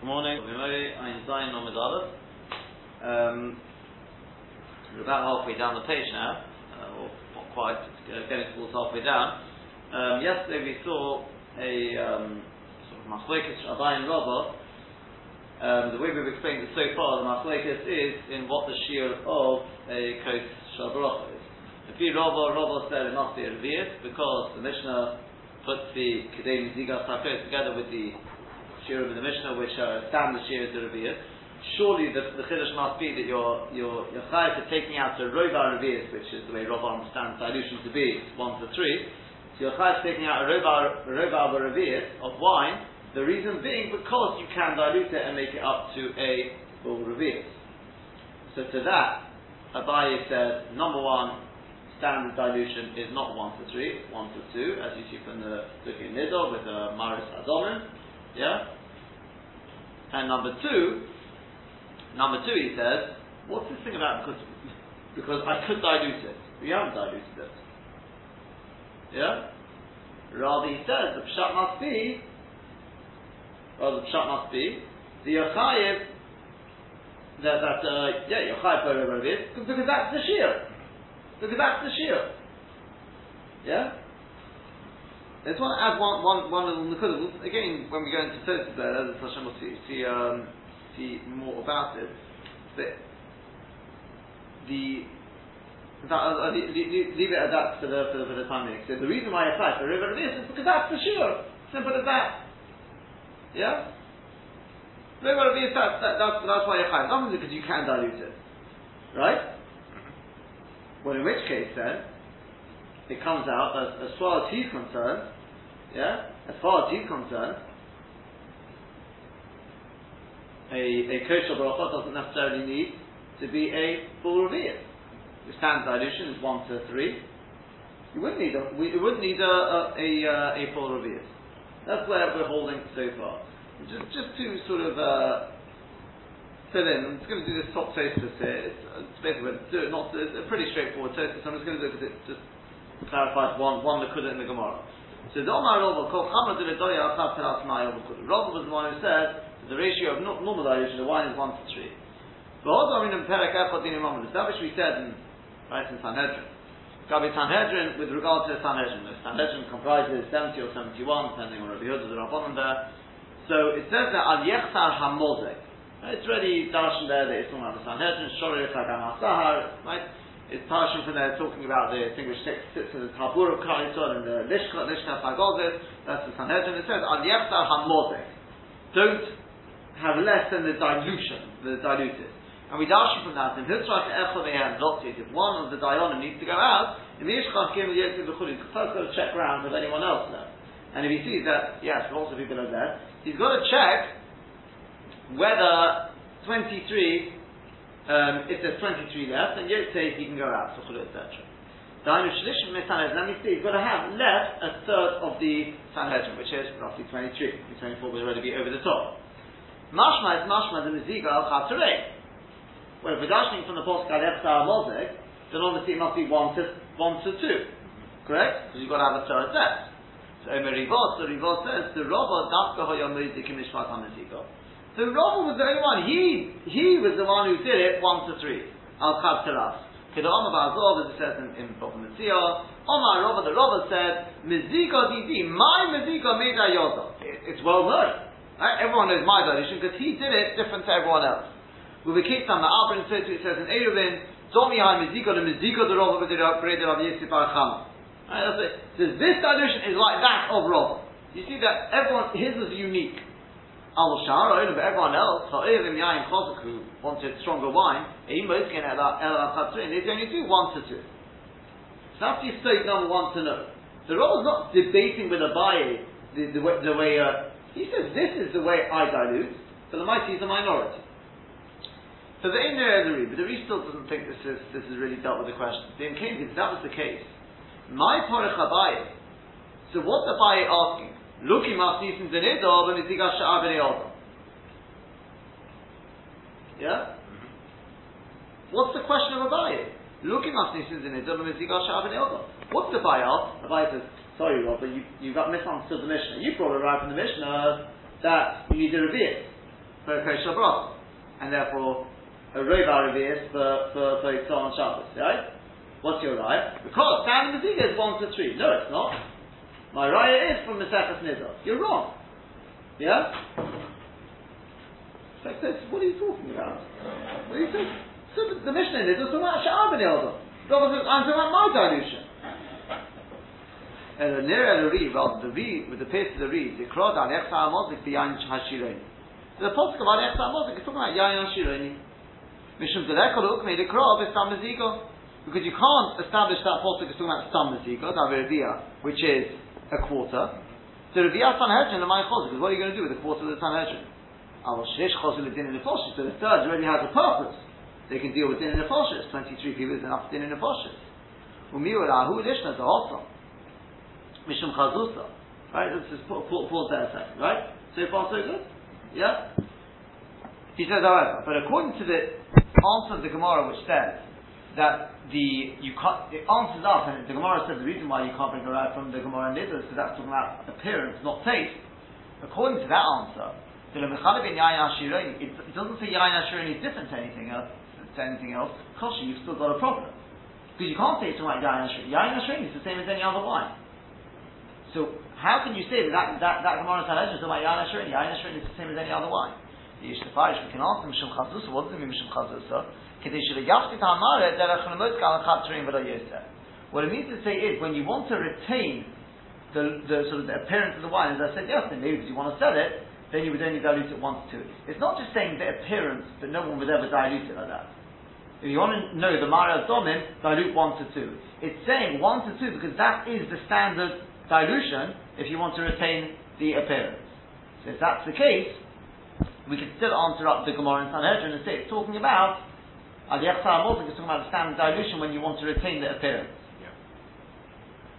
Good morning. Um, we're about halfway down the page now, uh, or not quite, uh, towards halfway down. Um, yesterday we saw a um, sort of machlekes Abai and Rabba. Um, the way we've explained it so far, the machlekes is in what the shear of a kos shalbracha is. If you Rabba, Rabba said it must be a revius because the Mishnah puts the kedei zigas hakos together with the shirim in the Mishnah, which uh, are standard shirim to revius surely the, the must be that you're you're you're for taking out the rova revius, which is the way Rav understands dilution to be one to three. So you're chayav taking out a rova rova of wine. The reason being because you can dilute it and make it up to a full revius. So to that, Abaye says number one. Standard dilution is not one to three, one to two, as you see from the Suki Nidor with the Maris Adomin. Yeah? And number two, Number two, he says, what's this thing about because because I could dilute it. We haven't diluted it. Yeah? Rather, he says the pshat must be, rather the pshat must be the yochayev that that uh, yeah yochayev because because that's the shear because that's the shear. Yeah. I just want to add one one one little nekudah. Again, when we go into Tosfos there, as Hashem will see, see um, see more about it. But the that, uh, uh leave, leave, it at that for the for the, for the time being. So the reason why I apply for river is because that's the shiur. Simple as that. Yeah. River this that, that, that's that's why you apply. Not because you can dilute it, right? Well, in which case then it comes out that as far as he's concerned, yeah, as far as he's concerned, a, a kosher bracha doesn't necessarily need to be a full reveal. The standard dilution is one to three. You wouldn't need a, we, wouldn't need a, a, a, uh, a full reveal. That's where we're holding so far. Just, just to sort of uh, fill in, I'm just going to do this top Tosfos here. It's, it's basically do it not it's a pretty straightforward Tosfos. I'm just going to it because it just clarifies one one Nakuda in the Gemara. So the Omar Rova called Chamad Dividoya Achav Teras Maya Rova was the one who said that the ratio of normal dilution of wine is 1 to 3. But also, in Perek Echot in Imam, established we said in, right, in Sanhedrin. Gabi Sanhedrin, with regard to Sanhedrin, the Sanhedrin comprises 70 or 71, depending on Rabbi Yehuda, the Rabbanon there. So it says that Al Yechsar Hamozek. It's already darshan there that it's talking about the Sanhedrin, Shori Chagam Asahar, right? It's darshan from there talking about the thing which sits in the Tabur of Kaitor and the Lishka, Lishka Pagozet, that's the Sanhedrin. It says Al Yechsar Hamozek. Don't have less than the dilution, the diluted. And we dash from that in Hitzrak Echel Mehem Zotzit, if one of the Dionim needs to go out, in the Ishchach Gimel Yetzir B'chuli, he's first got to check around with anyone else there. And if he sees that, yes, lots of people are there, he's got to check whether 23, um, if there's 23 left, then Yotzei he can go out, so etc. Dainu Shalishim Sanhedrin, let me see, he's got to have left a third of the Sanhedrin, which is roughly 23. 24 would already be over the top. Mashma is mashma the meziga al chatzarei. Well, if we're dashing from the post Efsar Mozek, then obviously it must be one to one to two, correct? Because you've got to have a third set. So Omer Rivos, the Rivos says the Rabba dafka hoyomodik mishpat hameziga. The Rabba was the only one. He he was the one who did it one to three. Al chatzaraf. Kedom Azov, as it says in, in Bava Metzia, Omar Rabba, the Rabba said, Meziga didi, my Meziga made yoda. It's well known. Right? Everyone knows my dilution because he did it different to everyone else. With the Kitam, the Abrin says it says in Eruvin, Domi ha miziko the miziko the Rova b'dei Rav Yisif Chama. Right, that's it. Says this dilution is like that of Rova. You see that everyone his was unique. Al Shar, but everyone else, Ha'evim Yain Chosuk, who wanted stronger wine, he Eim Moskin El Chatrin, they only do one to two. So that's your state number one to know. The Rava is not debating with Abaye the, the, the way uh, he says this is the way I dilute, but the mighty is a minority. So the Ein the but the Ri still doesn't think this is this is really dealt with the question. The Imkain if that was the case. My porach abaye. So what's Abaye asking? Looking at Nisan Zenidov and Mizigash Sha'ab Yeah? Mm-hmm. What's the question of Abaye? Looking at Nisan Zenidov and Mizigash Sha'ab What's the ask? Abaye says, sorry Rob, but you, you got misunderstood the Mishnah. You brought it right from the Mishnah that you need a reveal. for a kosher bracha, and therefore a rov aravias for for for Yitzhak on Shabbos, right? What's your raya? Because standing Maziga is one to three. No, it's not. My raya is from Mesechus Nidor. You're wrong. Yeah. This, what are you talking about? What are you talking? So the, the Mishnah is talking about Sha'ar ben Yodom. I'm talking about my dilution. And the nearer the reed, rather the reed with the pace of the reed, the krod al echsa amozik biyan hashironi. The apostle of al echsa amozik is talking about yayin hashironi. Mishum delekol ukme the krod is tam because you can't establish that apostle is talking about tam mezigo, that which is a quarter. So Reviyah Sanhedrin and my because what are you going to do with a quarter of the Sanhedrin? Our Shesh Chosel Din in the Foshis, so the third already has a purpose. They can deal with Din in the Foshis. 23 people is enough Din in the Foshis. Umiur Ahu Lishna is also. Mishum Chazusa. Right? This is pause there a second, right? So far so good? Yeah? He says, however, but according to the answer of the Gemara which says that the you can't, it answers up, and the Gemara says the reason why you can't bring right from the Gemara and Nidra is because that's talking about appearance, not taste. According to that answer, it, it doesn't say Yain Ashironi is different to anything else. To anything else, kosher, you've still got a problem because you can't say it's about Yain Ashironi. Yain Ashironi is the same as any other wine. So how can you say that that, that, Gemara Sanhedrin is about Yain Ashironi? Yain Ashironi is the same as any other wine. The Yishtafarish, we can ask them Mishum Chazusa. What does it mean Mishum Chazusa? What it means to say is when you want to retain the, the sort of the appearance of the wine, as I said yesterday, maybe because you want to sell it, then you would only dilute it one to. It's not just saying the appearance, but no one would ever dilute it like that. If you want to know the Maria Domin, dilute one to two. It's saying one to two because that is the standard dilution if you want to retain the appearance. So if that's the case, we can still answer up the Gemara in Sanhedrin and say it's talking about Al Yachsar Mozik is talking about the standard dilution when you want to retain the appearance. Yeah?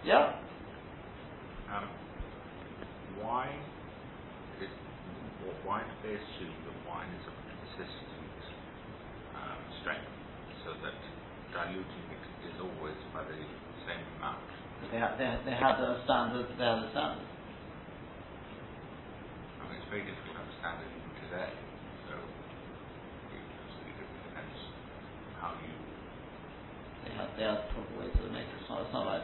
Yeah? Um, why, is, why do they assume that wine is of consistent um, strength so that diluting it is always by the same amount? They, ha- they, they have the standard, they have the standard. I mean, it's very difficult to understand it even today. They had proper ways to make it. It's not, it's not like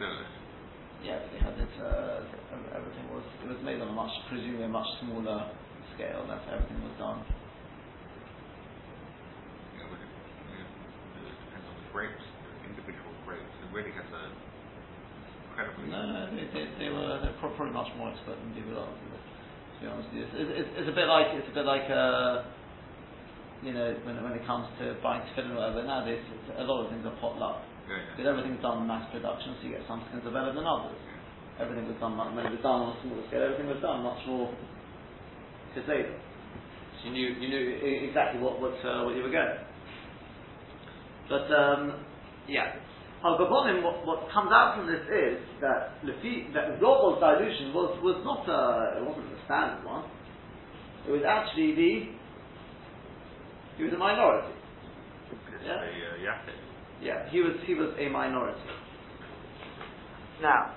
yeah, but they had it. Uh, everything was it was made on a much presumably a much smaller scale. That's how everything was done. Yeah, but it, it depends on the grapes, the individual grapes. It really has a incredibly. No, no, they, they, they were they're probably much more expert than people are. To be honest, with you. It's, it's, it's a bit like it's a bit like. Uh, you know, when, when it comes to buying tefillin or whatever, nowadays a lot of things are pot luck. Because everything's done in mass production, so you get some skins are better than others. Everything was done when it was done on a smaller scale. Everything was done much more to. So you knew you knew exactly what what uh, what you were getting. But um, yeah. Al what, what comes out from this is that Lefi, that Robol's dilution was, was not a, it wasn't the standard one. It was actually the he was a minority. Yeah. The, uh, yeah, he was he was a minority. Now,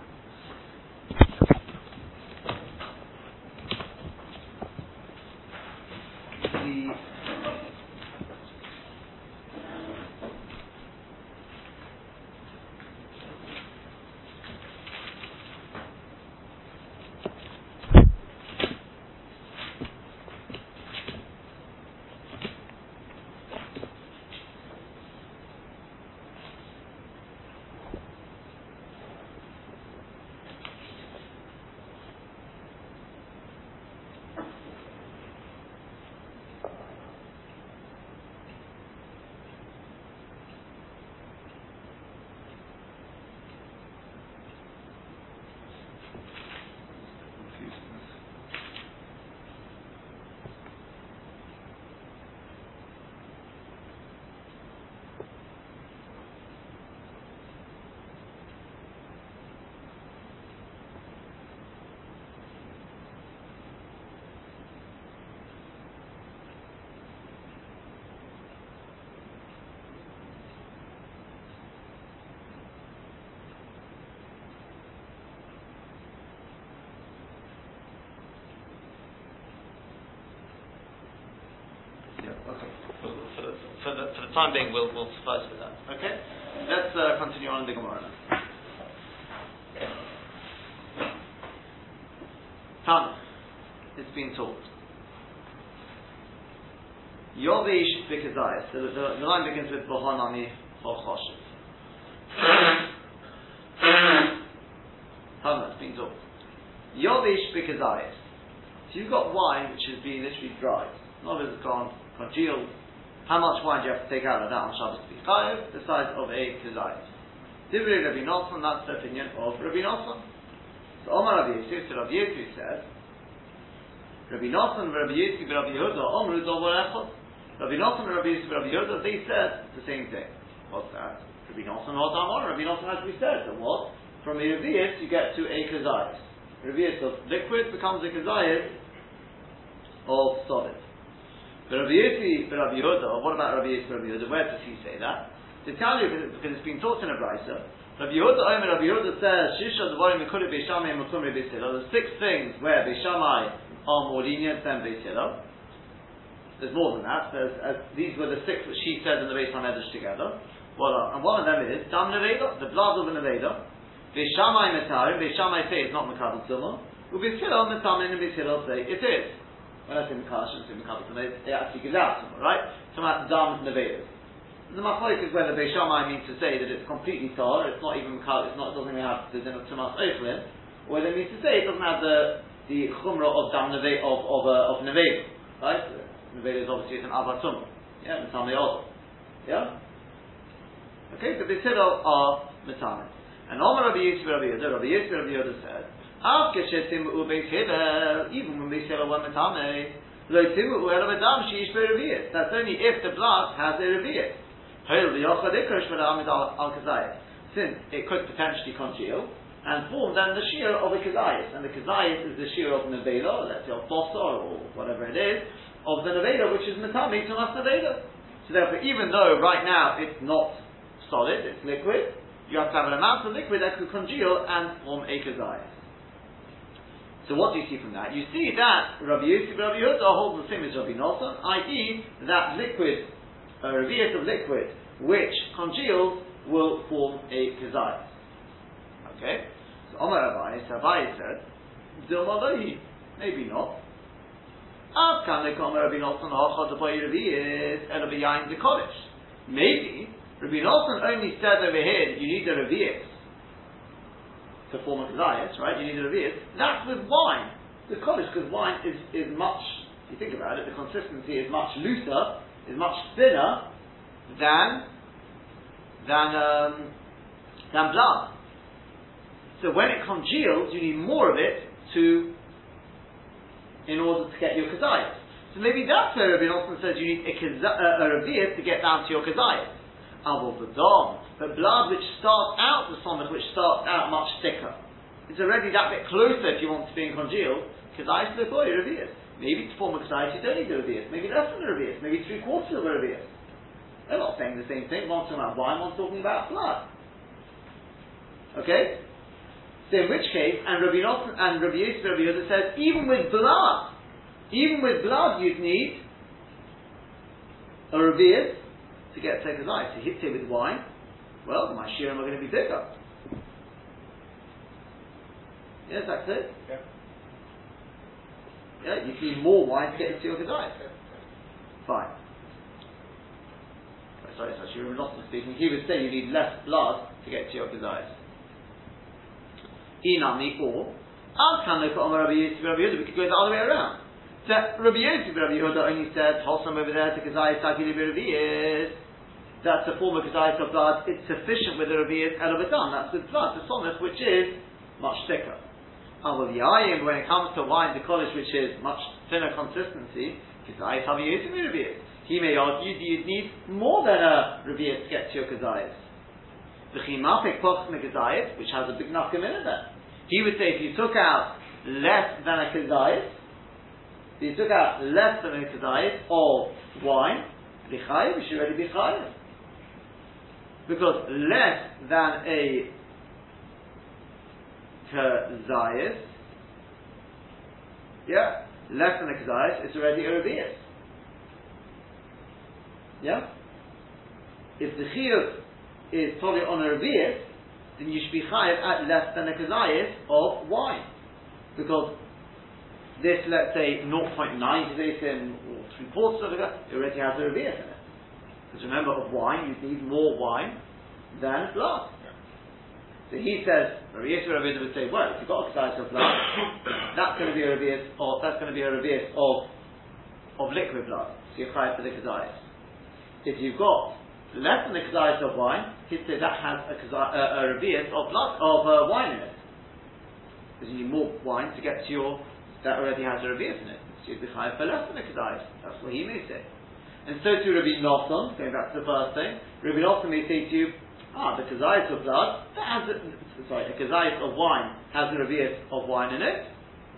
For the, for the, time being, we'll, we'll suffice with that. Okay? Let's uh, continue on in the Gemara now. Tana. It's been taught. Yovish Bikazayas. The, the, the line begins with Bohanami Chochoshev. Tana, it's been taught. Yovish Bikazayas. So you've got wine which has been literally dried. Not as gone, congealed. How much wine do you have to take out of that on Shabbos to be chayiv? The size of a kazayis. Divrei Rabbi Nosson, that's the opinion of Rabbi Nosson. So Omar Rabbi Yosef, so Rabbi Yosef says, Rabbi Nosson, Rabbi Yosef, Rabbi Yehuda, Omru Dover Echot. Rabbi Nosson Rabbi Yosef, Rabbi Yehuda, they said the same thing. What's that? Rabbi Nosson, Hod Amor, Rabbi Nosson to be said. So what? From a Revius, you get to a kazayis. Revius of liquid becomes a kazayis of solid. But Rabbi Yossi, Rabbi Yehuda, what about Rabbi Yossi, Rabbi Yehuda? Where does he say that? To tell you, because it's been taught in a brisa, Rabbi Yehuda, Omer, Rabbi Yehuda says, Shisha Dvorim Mekuri Beishamai Mekum Beis Hillel. There's six things where Beishamai are more lenient than Beis Hillel. There's more than that. Uh, these were the six that she said in the Beis Hamedrash together. What are, and one of them is Dam Neveda, the blood of the Neveda. Beishamai Metarim, Beishamai say it's not Mekabel Tzumah. Ubeis Hillel Metamin and Beis Hillel say it is. When I say Mekash, I say Mekabel Tzumah, it actually gives out Tzumah, right? Talking about Dam Nevedas. The machloek is whether Beishamai means to say that it's completely tar, it's not even Mekabel, it's not, it doesn't even have the din of Tumas Eichlin, or whether it means to say it doesn't have the, the Chumrah of Dam Neve, of, of, uh, of Neveda, right? Neveda is obviously an Avatum, yeah, Metame Odo, yeah? Okay, so Beis Hillel are Metame. And Omar Rabbi Yisrael Rabbi Yehuda, Rabbi Yisrael Rabbi Yehuda said, After Shetim U Beis Hillel, even when Beis Hillel were Metame, Lo Timu U er Elo Medam Sheish Be'Revius. That's only if the blood has a Revius. Hoil V'Yochad Ikrosh Medamid Al Kazayas. Since it could potentially congeal, and form then the shear of a kazayas, and the kazayas is the shear of nevela, let's say of bossor or whatever it is, of the nevela which is metami to mas nevela. So therefore, even though right now it's not solid, it's liquid, you have to have an amount of liquid that could congeal and form a kazayas. So what do you see from that? You see that Rabbi Yosef Rabbi Yehuda holds the same as Rabbi Nosson, i.e., that liquid, a revius of liquid, which congeals, will form a kazayas. Okay? So Omar Abai, so Abai said, Dilmalohi, maybe not. Ad kan Omer Rabbi aboy revius, and Rabbi Yain. Maybe, Rabbi Nosson only said over here that you need a revius to form a kazayas, right? You need a revius. That's with wine. The Kodesh, because wine is, is much, if you think about it, the consistency is much looser, is much thinner than, than, um, than blood. So when it congeals, you need more of it to, in order to get your kazayas. So maybe that's where Rabbi Nosson says you need a, kaza- a, to get down to your kazayas. Avol Badom, but blood which starts out the stomach, which starts out much thicker. It's already that bit closer if you want to be congealed, because kazayas to the boy, revius. Maybe to form a kazayas you don't need a revius, maybe less than a revius, maybe three quarters of a revius. They're not saying the same thing, one's talking about wine, one's talking about blood. Okay? So in which case, and Rabbi Nosson and Rabbi Yosef Rabbi says, even with blood, even with blood, you'd need a revius to get take eye. So hit it with wine. Well, my shirim are going to be bigger. Yes, that's it. Yeah. Yeah, you need more wine to get into your kedai. Fine. Oh, Sorry, sorry, Shirim Nosson speaking. He would say you need less blood to get to your kedai. Inami or Al can look at Rabbi Yosef Rabbi Yehuda. We could go the other way around. So Rabbi Yosef Rabbi Yehuda only said wholesome over there to Kazai Sagili Rabbi That's a form of Kazai of blood. It's sufficient with the Rabbi Elabadam. That's with blood, the sonnet, which is much thicker. However, Yayim, when it comes to wine, the college which is much thinner consistency, Kazai Tavi Yosef Rabbi He may argue that you'd need more than a Rabbi to get to your Kazayas. The Chimapik Poch Kazayas, which has a big nafkim in there. He would say if you took out less than a kazayis, if you took out less than a kazayis of wine, bichayiv, you should already be chayiv. Because less than a kazayis, yeah, less than a kazayis, it's already a revius. Yeah? If the chiyuv is probably on a revius, then you should be chayiv at less than a kazayis of wine. Because this, let's say, 0.9 kazayis or three quarters of a it already has a revius in it. Because remember, of wine, you need more wine than blood. So he says, Yisrael Rabbi would say, well, if you've got a size of blood, that's going to be a revius, or that's going to be a revius of of liquid blood. So you're chayav for the kazayas. If you've got less than the kazayas of wine, he'd say that has a, a, a revius of blood of uh, wine in it. Because you need more wine to get to your that already has a revius in it. So you'd be chayav for less than the kazayas. That's what he may say. And so too Rabbi Nosson, going back to the first thing, Rabbi Nosson may say to you, Ah, the kazayas of blood, that has a, sorry, a kazayas of wine has a revius of wine in it,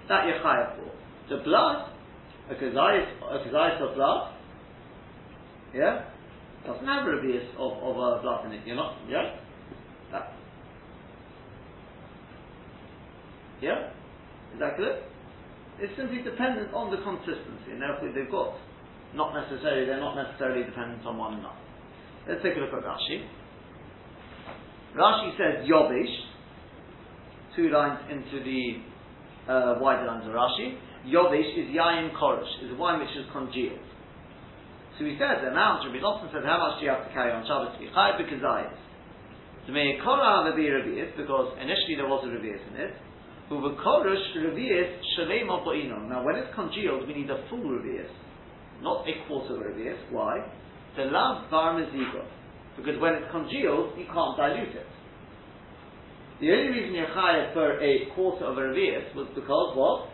that you're chayav for. The blood, a kazayas, a kazayas of blood, yeah, doesn't have a revius of, of uh, blood in it. You're not, yeah? That. Yeah? Is that good? It's simply dependent on the consistency, and therefore they've got, not necessarily, they're not necessarily dependent on one another. Let's take a look at Rashi. Rashi says Yobish, two lines into the uh, wider lines of Rashi. Yobish is Yayin Korosh, is wine which is congealed. So he says the amount, Rabbi Nosson said, how much do you have to carry on Shabbos to be Chai B'Kazayis? To make Korah be Revi'is, because initially there was a Revi'is in it, Now when it's congealed, we need a full Revi'is, not a quarter of Revi'is. Why? The love Bar Mezigah. Because when it's congealed, you can't dilute it. The only reason you're chayav for a quarter of a revius was because what?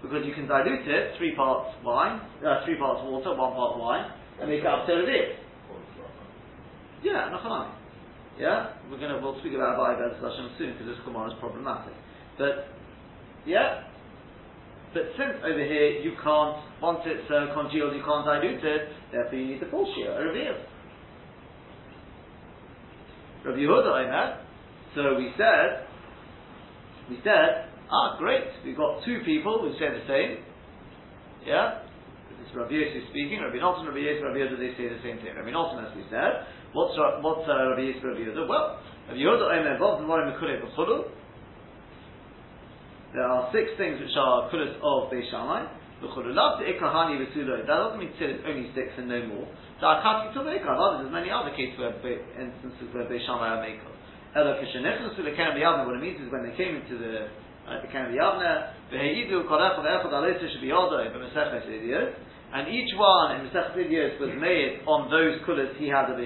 Because you can dilute it, three parts wine, uh, three parts water, one part wine, and make it up to a revius. Yeah, nachanami. Yeah, we're gonna we'll speak about Abai discussion soon because this Gemara is problematic. But yeah, but since over here you can't once it's uh, congealed, you can't dilute it. Therefore, you need the full shear, a revius. Rabbi Yehuda Omer. So we said, we said, ah, great, we've got two people who say the same. Yeah? This is Rabbi Yosef speaking, Rabbi Nosson, Rabbi Yosef, Rabbi Yehuda, they say the same thing. Rabbi Nosson, as we said, what's, what's uh, Rabbi Yosef, Rabbi Yehuda? Well, Rabbi Yehuda Omer, Bob, the Morim, Mekulei, B'chudu. There are six things which are kulas of Beis Shammai. That doesn't mean say there's only six and no more. So Akati there's many other cases where instances where Beishamai are Mekel. Ela Kishanechus to the Yavna, what it means is when they came into the uh, the Ken Yavna, Veheidu Korech Vehechad Alesa should be Odo, B'Meseches Idiot, and each one in Meseches Idiot was made on those kulas he had of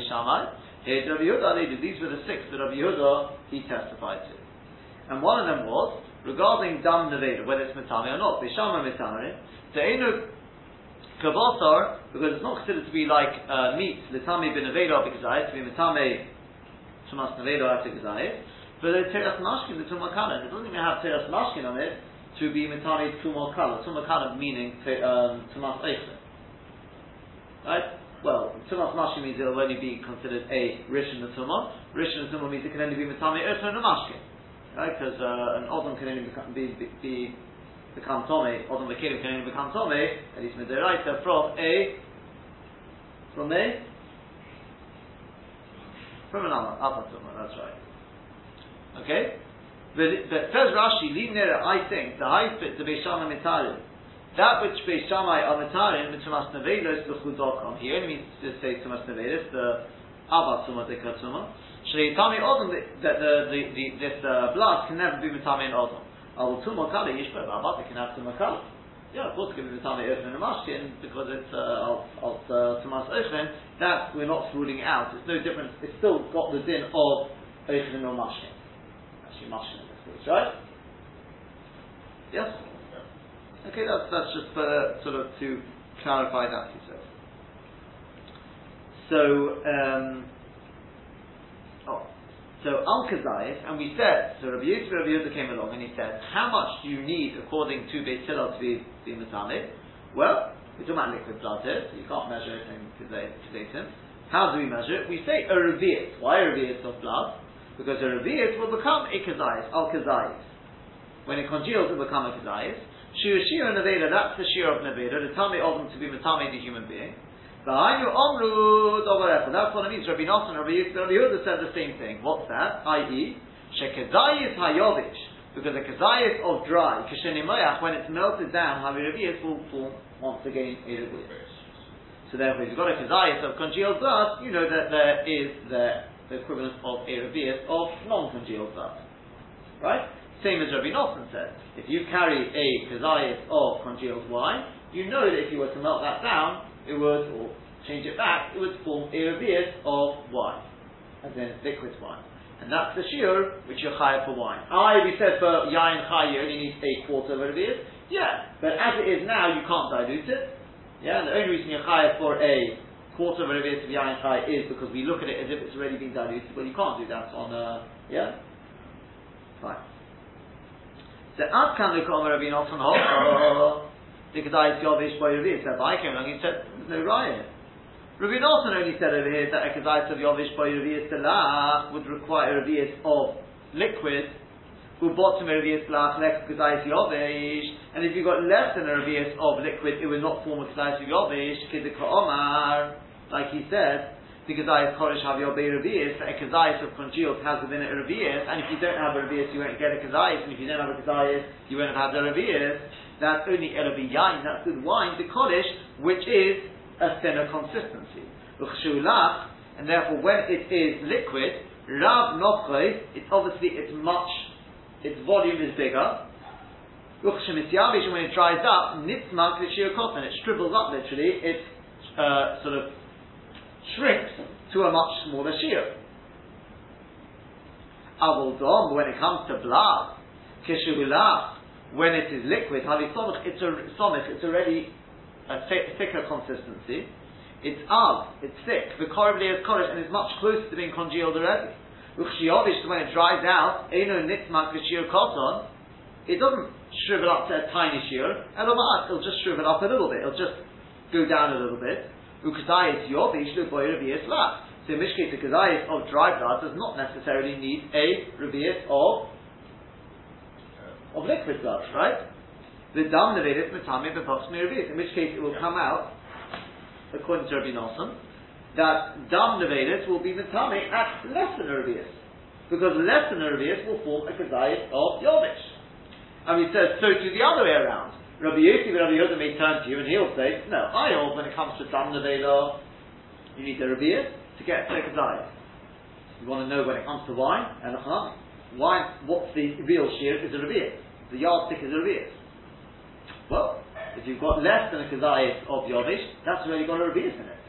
Rabbi Yehuda, these were the six that Rabbi Yehuda he testified to. And one of them was, regarding Dam Neveda, whether it's Mitame or not, Beishamai Mitame, De'enu kabosar, because it's not considered to be like uh, meat, litame bin aveda because I to be mitame tumas neveda because I but the teras mashkin the tumakala, it doesn't even have teras mashkin on it to be mitame tumakala. Tumakala meaning um, tumas eichel. Right? Well, tumas mashkin means it'll only be considered a rishon tumah. Rishon tumah means it can only be mitame eichel and a mashkin. Because uh, an odom can only be, be, be become Tome, Odom Vakirim can only become Tome, at least Midiraita, from a, from a, from an Alpha Tuma, that's right. Okay? But, but says Rashi, Linera, I think, the high fit, the Beishama Mitarim, that which Beishamai are Mitarim, Mitumas Nevelos, L'chudokom, he only means to say Tumas Nevelos, the Abba Tuma, the Katsuma, Shreitami Odom, that the, the, the, this uh, blood can never be Mitami in Odom. Two makala yishba baba, they can have two makala. Yeah, of course, give the tami ochen and a mashkin because it's uh, of uh, tumas. That we're not ruling out. It's no different. It's still got the din of ochen or mashkin. Actually, mashkin in this case, right? Yes. Okay, that's that's just uh, sort of to clarify that. Says. So. Um, oh. So Al Kazayis, and we said, so Rabbi Yosef Rabbi Yehuda came along and he said, how much do you need according to Beit Hillel to be, be Matamid? Well, we're talking about liquid blood here, so you can't measure it in Kazatim. How do we measure it? We say a revius. Why a revius of blood? Because a revius will become a Kazayis, Al Kazayis. When it congeals, it will become a Kazayis. Shir Shir Neveda, that's the Shir of Neveda, the Tami of them to be Matami, the human being. V'hainu omru dovarecha. That's what it means. Rabbi Nosson, Rabbi Yehuda said the same thing. What's that? I.e., shekezayis hayovish. Because a kezayis of dry, kishenimoyach, when it's melted down, havirabiyas will form once again a So therefore, if you've got a kezayis of congealed dust, you know that there is the, the equivalent of a of non-congealed dust. Right? Same as Rabbi Nosson said. If you carry a kezayis of congealed wine, you know that if you were to melt that down, it would, or change it back, it would form a of wine, as in liquid wine. And that's the shiur which you're chayav for wine. I, we said for yain chay you only need a quarter of a. Yeah, but as it is now, you can't dilute it. Yeah, and the only reason you're chayav for a quarter of a of yain chay is because we look at it as if it's already been diluted, but you can't do that on a, yeah? Fine. So, can the Rabbi Nosson hold, because I Yovish. So if I came along and said, there's no riot. Rabbi Nosson only said over here that of Yovish by Ravi Salah would require a of liquid, who bottom a Ravi Salah, less kazayis Yovish, and if you got less than a Ravi of liquid, it would not form a of Yovish, Kidika Omar, like he said, because I Korish have bay revius, a kazayis of congealed has within it a revius, and if you don't have a revius, you won't get a kazayis, and if you don't have a kazayis, you won't have the revius that's only Elavi Yain, that's with wine, the Kodesh, which is a thinner consistency. And therefore, when it is liquid, Rav Nochre, it's obviously, it's much, its volume is bigger. When it dries up, Nitzmak cotton, it shrivels up literally, it uh, sort of shrinks to a much smaller shear. Avoldom, when it comes to blood, Kishulach, when it is liquid, it's a somich, it's already a thicker consistency. It's av, it's thick. The korabli is korish, and it's much closer to being congealed already. Uchshiovish, when it dries out, eno nitzmak v'shir koton, it doesn't shrivel up to a tiny shear, it'll just shrivel up a little bit, it'll just go down a little bit. Ukazayis yovish, luboy revius. So in the of dry blood does not necessarily need a revius of of liquid blood, right? The dam nevedit metame b'pochsmi revius, in which case it will come out, according to Rabbi Nosson, that dam nevedit will be metame at less than a because less than a will form a kazayit of yovish. And he says, so to the other way around. Rabbi Yossi Rabbi Yehuda may turn to you and he'll say, no, I hold when it comes to dam you need the revius to get a kazayit. You want to know when it comes to wine, and wine, what's the real shear is a revius the yardstick is a revius. Well, if you've got less than a kazayis of yovish, that's already got a revius in it.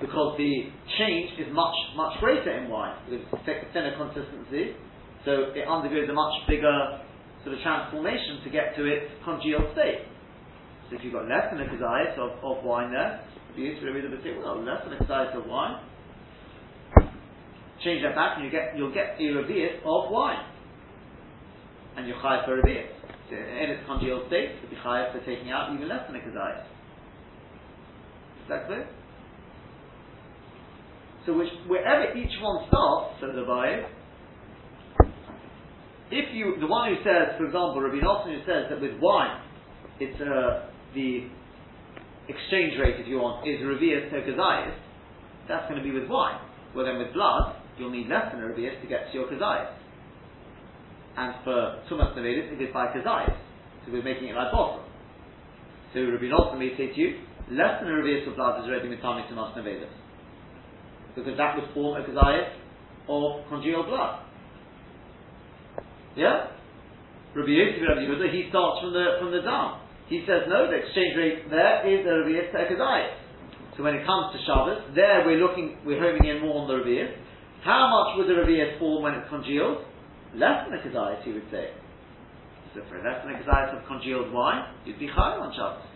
Because the change is much, much greater in wine, with thinner consistency, so it undergoes a much bigger sort of transformation to get to its congealed state. So if you've got less than a kazayis of, of wine there, the use of the say, well, less than a kazayis of wine, change that back and you get, you'll get a revius of wine. And you're high for revius in its congealed state, to be chayav for taking out even less than a kazayas. Is that clear? So which, wherever each one starts, says the Abaye, if you, the one who says, for example, Rabbi Nosson who says that with wine, it's uh, the exchange rate, if you want, is revius to kazayas, that's going to be with wine. Well then with blood, you'll need less than a revius to get to your kazayas and for Tumas Nevedis, it is by Kazayas. So we're making it like bottom. So Rabbi Nosson may say to you, less than a reverse of blood is already Mitami Tumas Nevedis. Because that would form a Kazayas of congealed blood. Yeah? Rabbi Yosef Rabbi Yehuda, he starts from the from the down. He says no, the exchange rate there is a to a Kazayas. So when it comes to Shabbos, there we're looking, we're homing in more on the reverse. How much would the reverse form when it's congealed? Less than a kazayas, he would say. So for less than a kazayas of congealed wine, you'd be higher on Shabbos.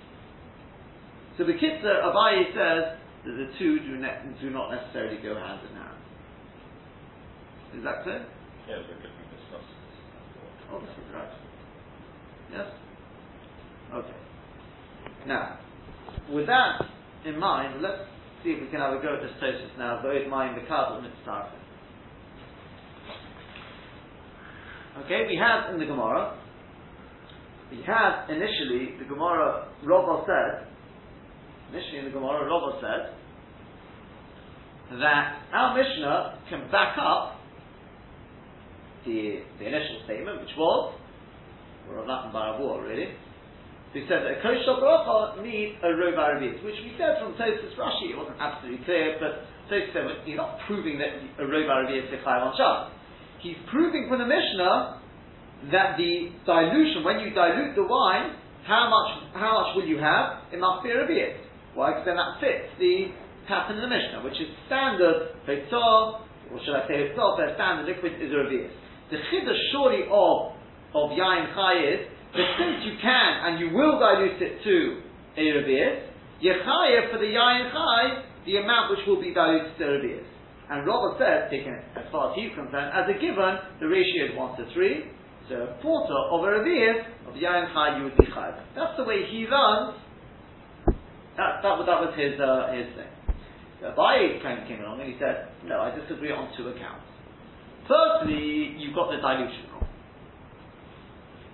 So the Kitzur, uh, Abaye says that the two do, ne- do not necessarily go hand in hand. Is that clear? Yeah, we're going to discuss Obviously, right. Yes? Okay. Now, with that in mind, let's see if we can have a go at this Tosfos now, both mind the card and mitzvah. Okay, we have in the Gemara, we had initially, the Gemara, Rava said, initially in the Gemara, Rava said, that our Mishnah can back up the, the initial statement, which was, or Rav Nachman Barabua really, who said that a kosher bracha needs a rov arabis, which we said from Tosfos Rashi, it wasn't absolutely clear, but Tosfos said you're not proving that a rov arabis is a on Shabbos. He's proving from the Mishnah that the dilution, when you dilute the wine, how much how much will you have? It must be a rabbias. Why? Because then that fits the pattern in the Mishnah, which is standard hotzah, or should I say hotzah, their standard liquid is a rabbias. The chiddush surely of of yain chai is that since you can and you will dilute it to a rabbias, yechayev for the yain chai the amount which will be diluted to a rabbias. And Robert said, taken as far as he's concerned, as a given, the ratio is one to three. So a quarter of a rabbias of yain chai chai. That's the way he learns. That, that, that was his uh, his thing. So Abaye came, came along and he said, no, I disagree on two accounts. Firstly, you've got the dilution wrong.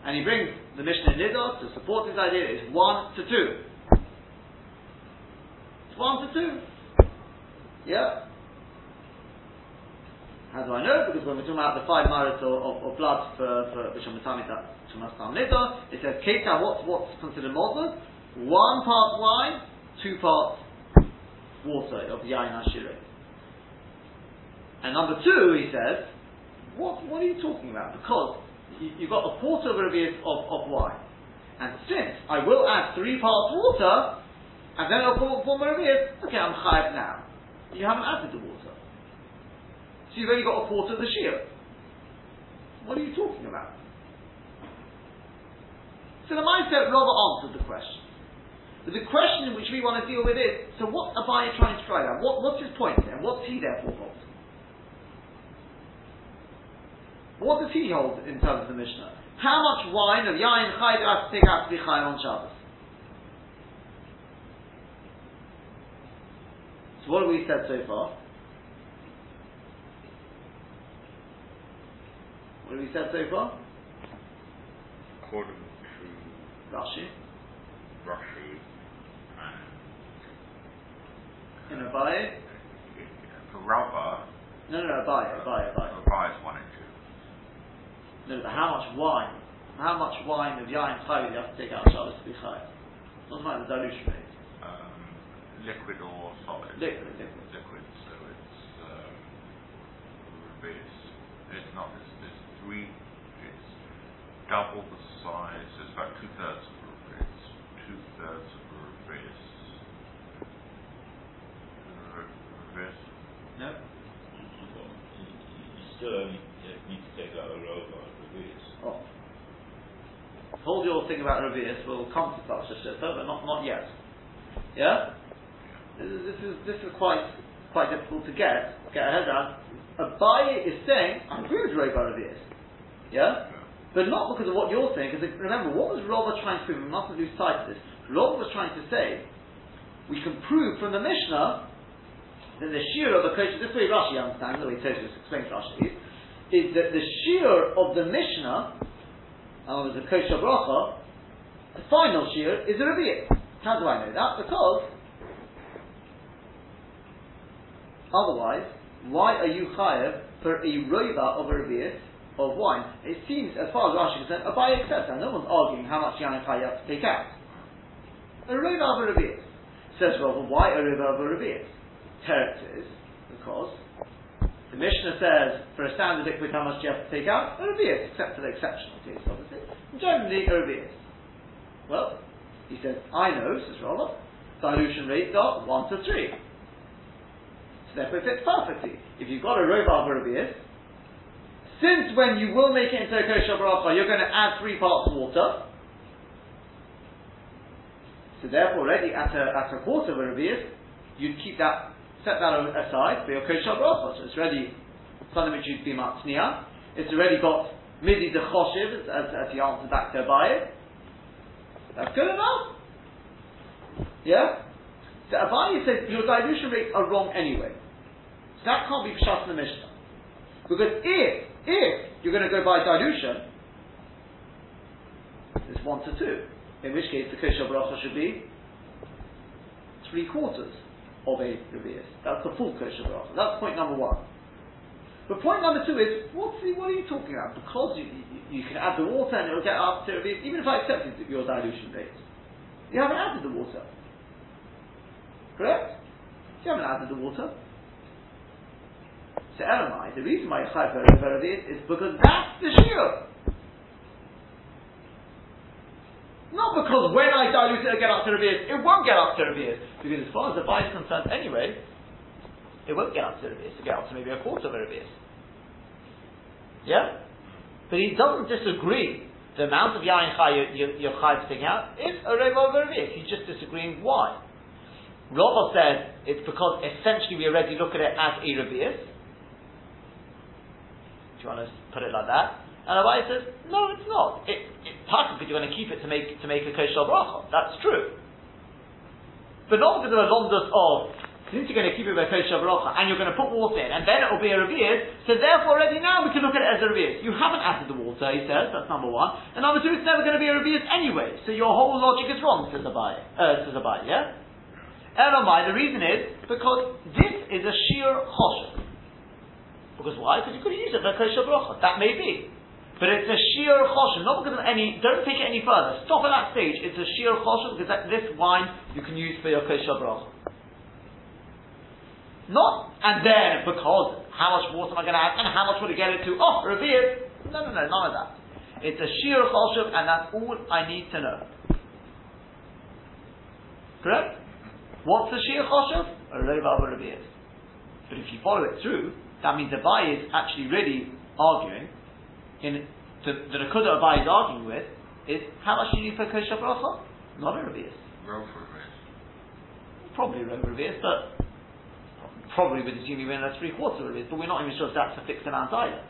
And he brings the Mishnah Nidot to support his idea it's one to two. It's one to two. Yeah? How do I know? Because when we're talking about the five maris of, of, of blood for, for it says keta. What's what's considered model? One part wine, two parts water of yain ashire. And number two, he says, what, what are you talking about? Because you, have got a quarter of a revius of, of wine. And since I will add three parts water, and then I'll form a revius, okay, I'm chayav now. You haven't added the water. You've only got a quarter of the shear. What are you talking about? So the mindset rather answered the question. But the question which we want to deal with is, so what's Abaye trying to drive at? What, what's his point there? What's he there for? What does he hold in terms of the Mishnah? How much wine of Yain I have to take out to be Chai on Shabbos? So what have we said so far? What have we said so far? According to Rashi. Rashi in Abaye? For Rava. No, no, Abaye, Abaye, Abaye. Abaye is one and two. No, but how much wine? How much wine of Yain Chavi do you have to take out of Shabbos to be Chayi? Not about the dilution rate. Um, liquid or solid? Liquid, liquid. Liquid, so it's um, reverse. It's not, it's, it's three, it's double the size, it's about two thirds of a reverse. Two thirds of a reverse No? You still only need to take out a robe on Revius. Oh. Hold your thing about Revius, we'll come to such a shita, but not, not yet. Yeah? This is, this is, quite, quite difficult to get, get ahead of. Abaye is saying, I agree with Roba Revius. Yeah? But not because of what you're saying, because remember, what was Rava trying to prove? We mustn't lose sight of this. Rava was trying to say, we can prove from the Mishnah that the shear of the kosher, this way Rashi understands, the way Tosfos explains Rashi, is that the shear of the Mishnah, um, the kosher bracha, the final shear is a revi'it. How do I know that? Because otherwise, why are you chayav for a roiva of a revi'it of wine? It seems, as far as Rashi is concerned, Abaye accepts that. No one's arguing how much yain you have to take out. A roiva of revi'it. Says Rava, why a roiva of teretz is because the Mishnah says for a standard liquid how much do you have to take out? A revius, except for the exceptional case, obviously. Generally, a revius. Well, he says, I know, says Rava, dilution rates are 1 to 3. So therefore it fits perfectly. If you've got a rova of a revius, since when you will make it into a kosher bracha, you're going to add three parts water. So therefore, already at a, at a quarter of a revius, you'd keep that set that aside for your kosher bracha. So it's already something which you'd be matnia. It's already got midi de as, as he answered back to Abaye. That's good enough. Yeah? So Abaye said your dilution rates are wrong anyway. So that can't be pshat in the Mishnah. Because if, if you're going to go by dilution, it's one to two. In which case the kosher bracha should be three quarters. of a revius. That's the full kosher bracha. That's point number one. But point number two is, what's the, what are you talking about? Because you, you, you can add the water and it'll get up to, even if I accepted your dilution rate, you haven't added the water. Correct? You haven't added the water. So Elamai, the reason why you chayv is because that's the shiur. Not because when I dilute it, I get up to Revius. It won't get up to Revius. Because as far as the buy is concerned anyway, it won't get up to Revius. It'll get up to maybe a quarter of a Revius. Yeah? But he doesn't disagree. The amount of Yain Chai you're, you're Chai taking out is a Rev over Revius. He's just disagreeing why. Rava says it's because essentially we already look at it as a Revius. If you want to put it like that. And the Abai says, no, it's not. It, it, because you're going to keep it to make to make a kosher bracha. That's true. But not because of a londus of since you're going to keep it by kosher bracha and you're going to put water in and then it will be a revius, so therefore already now we can look at it as a revius. You haven't added the water, he says, that's number one. And number two, it's never going to be a revius anyway. So your whole logic is wrong, says Abai. Uh, says Abai, yeah? Elamai, the reason is because this is a sheer choshev. Because why? Because you could use it for kosher bracha. That may be. But it's a sheer choshen, not because of any, don't take it any further. Stop at that stage. It's a sheer choshen because that, this wine you can use for your kosher bracha. Not, and then because how much water am I going to add and how much would it get it to? Oh, revered. No, no, no, none of that. It's a sheer choshev and that's all I need to know. Correct? What's the sheer choshev? A reva revered. But if you follow it through, that means the buy is actually really arguing in the, the Nakuda Abai is arguing with is how much do you need for kosher bracha? Not a revius. Probably a revius, but probably would assume you win a three quarter revius, but we're not even sure if that's a fixed amount either.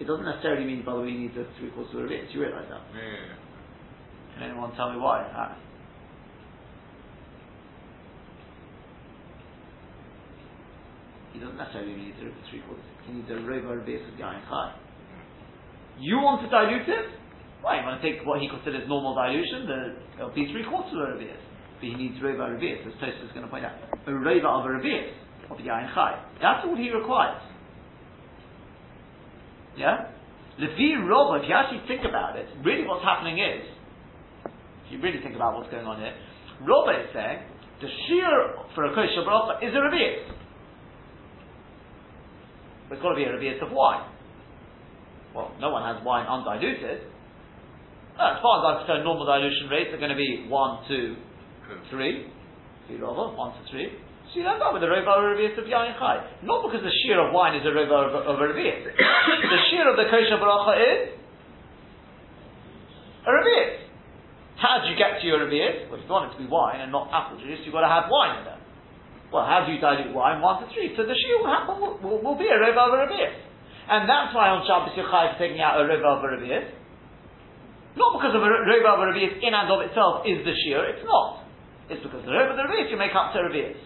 It doesn't necessarily mean, by the way, you need a three quarter revius. You realise that? Yeah. Can anyone tell me why? Uh, He doesn't necessarily need a three quarters. He needs a revius of yain chai. Mm-hmm. You want to dilute it? Well, you want to take what he considers normal dilution, the, it'll be three quarters of a revius. But he needs rova revius, as Tosfos is going to point out. A rova of a revius, of the yain chai. That's all he requires. Yeah? Levi Rova, if you actually think about it, really what's happening is, if you really think about what's going on here, Rova is saying, the shear for a kosher bracha is a revius. It's got to be a revius of wine well, no one has wine undiluted. Uh, as far as I'm concerned, normal dilution rates are going to be 1 to 3. Firova, 1 to 3. So you end up with a rova of yain chai. Not because the shear of wine is a rova of a revius. the shear of the kosher bracha is a revius. How do you get to your revius? Well, if you want it to be wine and not apple juice, you've got to have wine in there. Well, how do you dilute wine? 1 to 3. So the shear will, happen, will, will, will be a rova of a revius. And that's why on Shabbos you're taking out a river of a revius. Not because of a river of a revius in and of itself is the shear, it's not. It's because the river of the revius you make up to revius.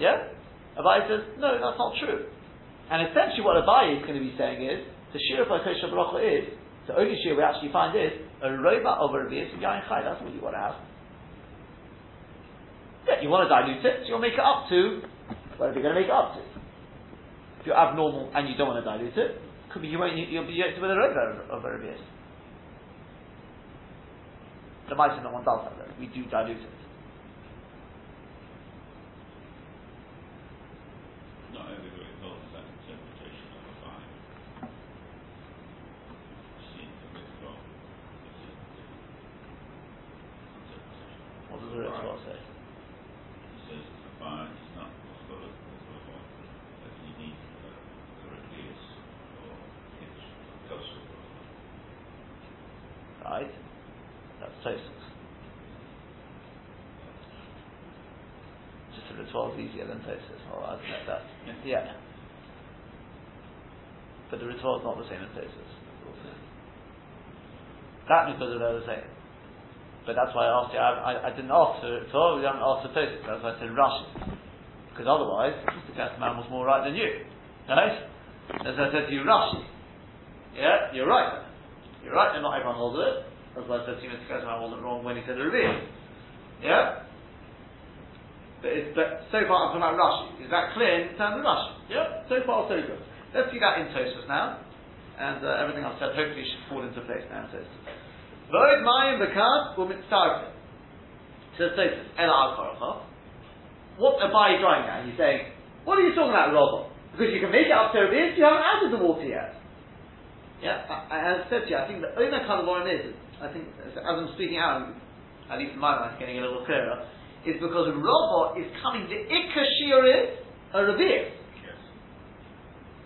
Yeah? Abai says, no, that's not true. And essentially what Abai is going to be saying is, the shear of a kosher bracha is, the only shear we actually find is, a roba of a revius and yain that's what you want to have. Yeah, you want to dilute it, so you'll make it up to, whatever you're going to make it up to If you're abnormal and you don't want to dilute it, could be you won't, you'll be yoked with a rover of a revius. The mice no one does that though. We do dilute it. Not everybody holds that interpretation of a fine. Seems a bit wrong. What does the ritual say? He says it's a fine, it's not possible, that you need a replace or it's kosher. Right? That's Tosfos. Just the ritual is easier than Tosfos. Oh, admit that. Yeah. But the ritual is not the same as Tosfos. That because they're the same. But that's why I asked you, I, I, I didn't ask for ritual, we didn't ask for Tosfos. That's why I said Rashi. Because otherwise, Mr. Gassman was more right than you. Right? As I said to you, Rashi. Yeah, you're right. You're right, and not everyone holds it. That's I said to you, Mr. Gassman wasn't wrong when he said a reveal. Yeah? But, it's, but so far I'm talking about Rashi. Is that clear in terms of Rashi? Yeah. So far so good. Let's see that in Tosfos now, and uh, everything I've said hopefully should fall into place now in Tosfos. Void mayim bekas u'mitzarfim. So Tosfos el al What's Abai driving at? He's saying, what are you talking about, Robert? Because you can make it up to this, you haven't added the water yet. Yeah, I, I said to you, I think the only kind of Kalavorim is, I think, as I'm speaking out, at least in my mind, getting a little clearer, is because Robo is coming, the Ikashir is a Rabir. Yes.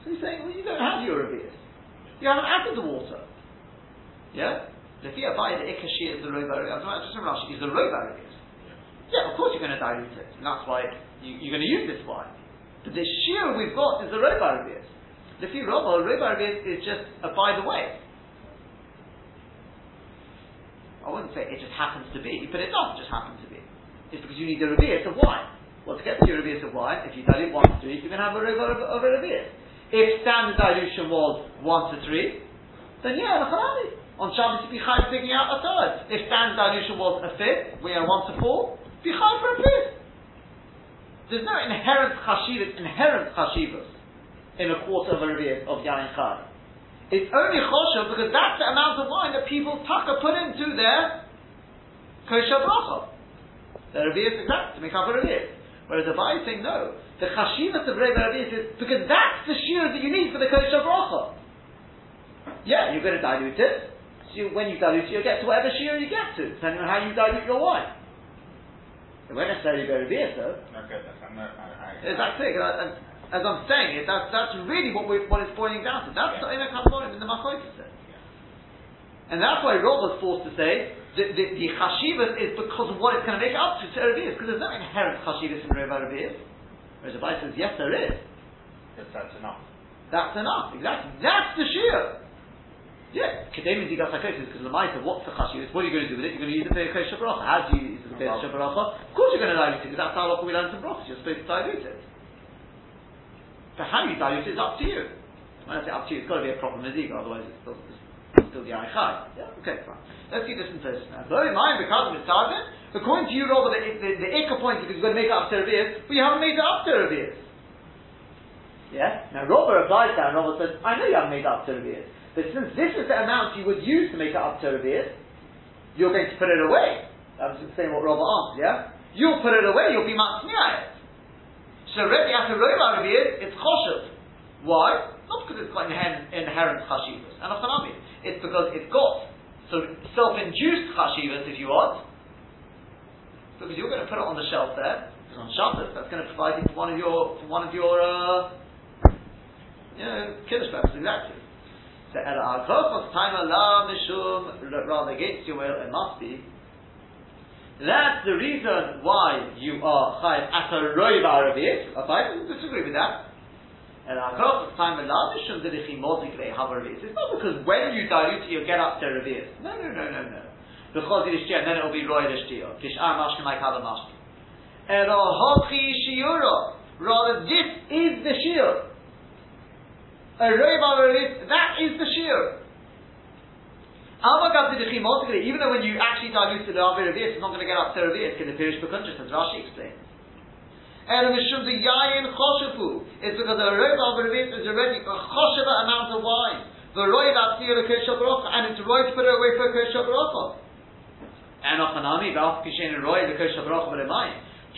So he's saying, well, you don't have your Rabir. You haven't added the water. Yeah? The Fia by the Ikashir is the Robo, I'm talking just from Rashi, is the Robo Rabir. Yeah, of course you're going to dilute it, and that's why you, are going to use this wine. But the shear we've got is the Robo. The few Robo, Robo is just a by the way. I wouldn't say it just happens to be, but it doesn't just happen It's because you need a Rabias of wine. Well, to get to your of wine, if you dilute 1 to 3, you're going to have a Robo of, of a Rabias. If standard dilution was 1 to 3, then yeah, Lachanami. On Shabbos, you'd be chayv taking out a third. If standard dilution was a fifth, we are 1 to 4, be chayv for a fifth. There's no inherent chashivas, inherent chashivas in a quarter of a revier of Yain Chai. It's only choshev because that's the amount of wine that people taka put into their kosher bracha. The is exact to make up a revier. Whereas the Bai is saying no. The chashivas of Rebbe Revier is because that's the shear that you need for the kosher bracha. Yeah, you're going to dilute it. So you, when you dilute it, you get to whatever shear you get to, depending on how you dilute your wine. It won't necessarily be revier, though. Okay, that's, I'm not, I, I, Exactly. And, as I'm saying it, that's, that's really what, we, what it's boiling down to. That's yeah. the Inner in the Machoitis. And that's why Rob was forced to say the, the, the chashivas is because of what it's going to make up to to Erevias, because there's no inherent chashivas in Reva Erevias. Whereas Bible says, yes, there is. Yes, that's enough. That's enough, exactly. That's the shear. Yeah, Kedem is Yigas HaKosis, because the Maita, what's the chashivas? What are you going to do with it? You're going to use it for Kosh Bracha. How do you use it for Kosh Bracha? Of course you're going to dilute it, because that's how we learn from Brachas. You're supposed to dilute it. So how you dilute it is up to you. When I say up to you, it's got to be a proper mezika, otherwise it's still the Aichai. Yeah, okay, fine. Let's keep this in first now. Though in mind, because of the Mitzvah, according to you, Robert, the, the, the Ikka point is because you're going to make it up to Revius, but you haven't made it up to Revius. Yeah? Now Robert replies that, and Robert says, I know you haven't made it up to Revius, but since this is the amount you would use to make it up to Revius, you're going to put it away. I was saying what Robert answered, yeah? You'll put it away, you'll be matzniah so Rebbe Acharoiva Rebbe it's choshev. Why? Not because it's got inherent, inherent chashivas. And It's because it's got so self-induced chashivas, if you want. Because you're going to put it on the shelf there. Because on Shabbos, that's going to provide you for one of your for one of your uh, you know kiddush purposes exactly. So Ela Hakofos time Allah Mishum rather against your will it must be that's the reason why you are chayiv at a roiv arabiyit. Doesn't disagree with that. And our cross time elamishum delichi mozik le'havariyit. It's not because when you dilute it, you get up to reviyit. No, no, no, no, no. Because it is and then it will be roy l'shtiyah. Kish'ar mashkin like other mashkin. Erohochi shiura. Rather, this is the shiur. A arabiyit, that is the shiur even though when you actually dilute the Revius, it's not going to get up to Revius, in the Pirish Bekunjus, as Rashi explains. Elamishum the Yayin Choshefu. It's because the Rav of is already a Chosheva amount of wine. The Vatzir the Kosh and it's to put it away for Kosh And Ochanami, Valf Kishen and Roy the Kosh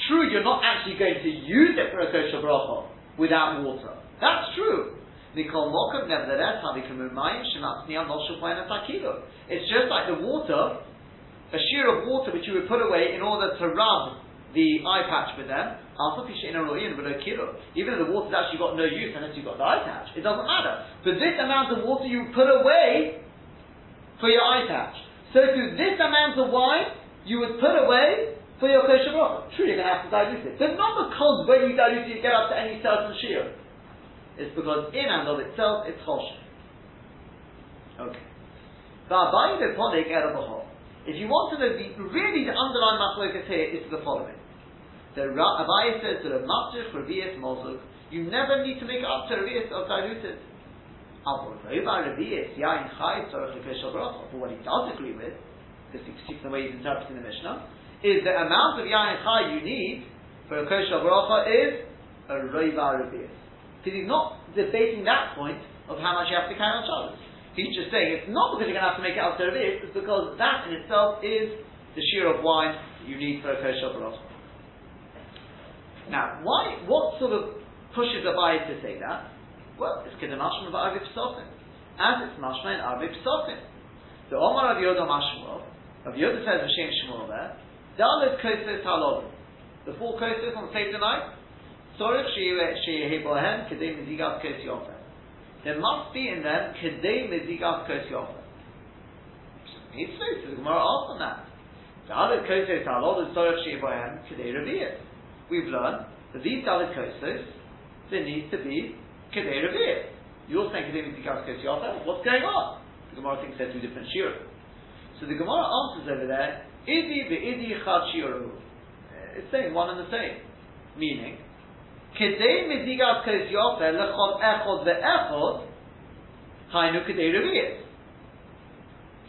True, you're not actually going to use it for a Kosh without water. That's true. Mikol Mokav, nevertheless, It's just like the water, a shear of water which you would put away in order to rub the eye patch with them. Even if the water's actually got no use unless you've got the eye patch, it doesn't matter. But this amount of water you put away for your eye patch. So to this amount of wine, you would put away for your kosher True, you're going to have to dilute it. But not because when you dilute it, you get up to any certain shear. It's because in and of itself it's choshen. Okay. If you want to know the, really the underlying machlokas here is the following. The Abaye says that a matzich revius mozuk, you never need to make up to revius of diluted. But what he does agree with, because he speaks the way he's interpreting the Mishnah, is the amount of yain chai you need for a kosher bracha is a rova revius. Because he's not debating that point of how much you have to carry on Shabbos. He's just saying it's not because you're going to have to make it up to revius, it's because that in itself is the shear of wine you need for a kosher bracha. Now, why? What sort of pushes Abai to say that? Well, it's kedemashma of Aviv Psotim. As it's mashma in Aviv Psotim. The Omar of Yoda Mashmuel, of Yoda says Hashem Shmuel there, Dalit Kosos Halol. The four Kosos on Seder night, Sorich Sheyehe Bohem, Kedei Mizigas Kos Yofer. There must be in them Kedei Mizigas Kos Yofer. So, the Gemara asked on that. Dalit Kosos Halol is Sorich Sheyehe Bohem, Kedei Reviyah. We've learned that these Dalit Kosos, there needs to be Kedei Reviyah. You're saying Kedei Mizigas Kos Yofer? What's going on? The Gemara thinks they're two different shiurim. So the Gemara answers over there, Idi be'idi chad shiuru. Uh, it's saying one and the same. Meaning, Kedei mizigas kos yofer lechol echod ve'echod, hainu kedei reviyas.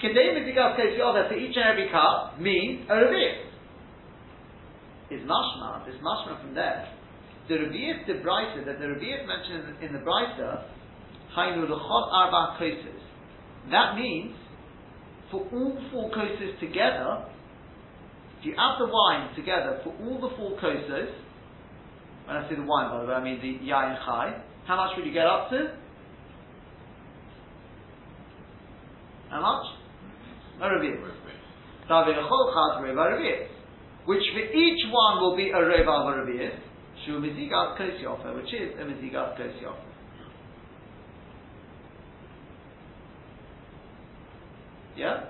Kedei mizigas kos yofer for each and every cup means a reviyas. Is mashma, this mashma from there. The reviyas, the brisa, that the reviyas mentioned in the, brisa, hainu lechol arba koses. That means, for all four koses together, if you add the wine together for all the four koses, when I say the wine, by the way, I mean the yain chai, how much would you get up to? How much? A review. Which for each one will be a reva of a review, shu mizigas kos yofer, which is a mizigas kos yofer. Yeah?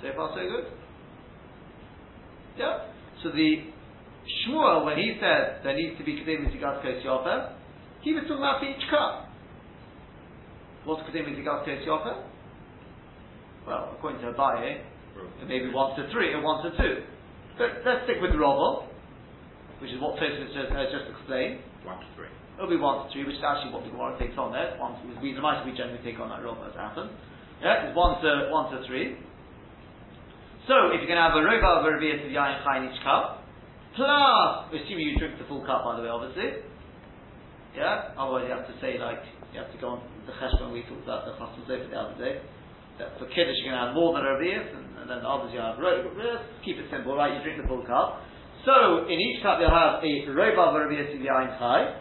So far so good? Yeah? So the Shmuel, when he said there needs to be Kedem Mizigas Kos Yofer, he was talking about each cup. What's Kedem Mizigas Kos Yofer? Well, according to Abaye, hmm. it may be one to three or one to two. But let's stick with the Robo, which is what Tosfos has, just explained. One to three. It'll be one to three, which is actually what the Gemara takes on there. One to, we, we generally take on that Robo as happens. Yeah, it's one to one to three. So if you're going to have a rova of a revius of yain chai in each cup, plus, assuming you drink the full cup, by the way, obviously. Yeah. Otherwise, you have to say like you have to go on the cheshbon we talked about the chassan over the other day. That for kiddush you're going to have more than a revius, and, and then others you have ro- uh, Keep it simple, right? You drink the full cup. So in each cup you'll have a rova of a revius of yain chai.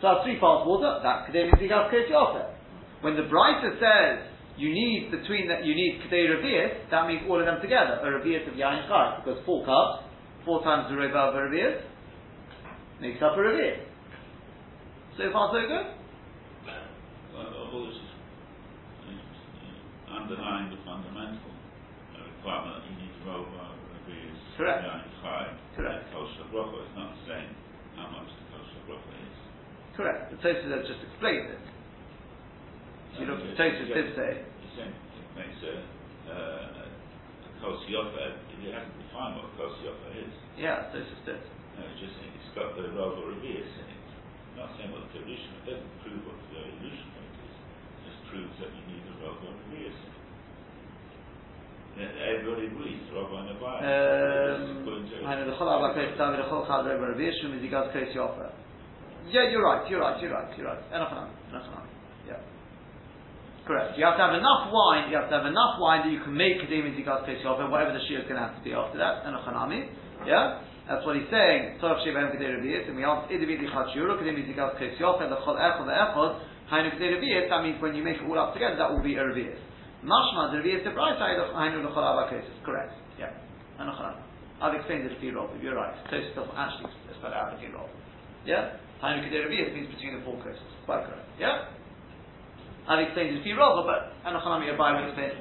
So have three parts water. That's kedem mizigas yofer. When the Brisa says you need between that you need kedei revius, that means all of them together. A revius of yain chai, because four cups, four times the rova of a makes up a revius. So far so good. Well, all this is, is uh, underlying the fundamental uh, requirement that you need to over reviews. Correct. Chai. Correct. Kosher bracha is not saying how much the kosher bracha is. Correct. The Tosfos has just explained it. If you look at the Tosfos did say, It's saying it makes a, uh, a kosher yofer, it hasn't defined what a kosher yofer is. yeah, Tosfos did. No, it's just saying it's got the rover reviews in it. Not saying what the evolution, it doesn't prove what the rate is. It just proves that you need a rover reviews in it. Yeah, Everybody agrees, Rabbi and Abai. According to- I know the Chol Abba Kos David, the Chol Chad Reba Revius, Shum Mizigas Kos Yofer. Yeah, you're right, you're right, you're right, you're right. Enough enough, enough Yeah. Correct. You have to have enough wine, you have to have enough wine that you can make Kedem Mizigas Kos Yofer, whatever the shear is going to have to be after that. Enough Yeah? That's what he's saying. Torah Sheva Hem Kedei and we ask Idi Vidi Chad Shiuru, Kedei Mizigas Yofer, the Chol Echol, the Echol, Hainu Kedei that means when you make it all up together, that will be a Revius. Mashma, the Revius, the bright side of Hainu L'chol Abba Kosis. Correct. Yeah. Enough I've explained to you, Rob, you're right. Tosfos doesn't actually spell it out you, Rob. Yeah? Hainu Kedei Revius means between the four coasts. Quite correct. Yeah? I've explained you, Rob, but Anachanami Abai will explain it.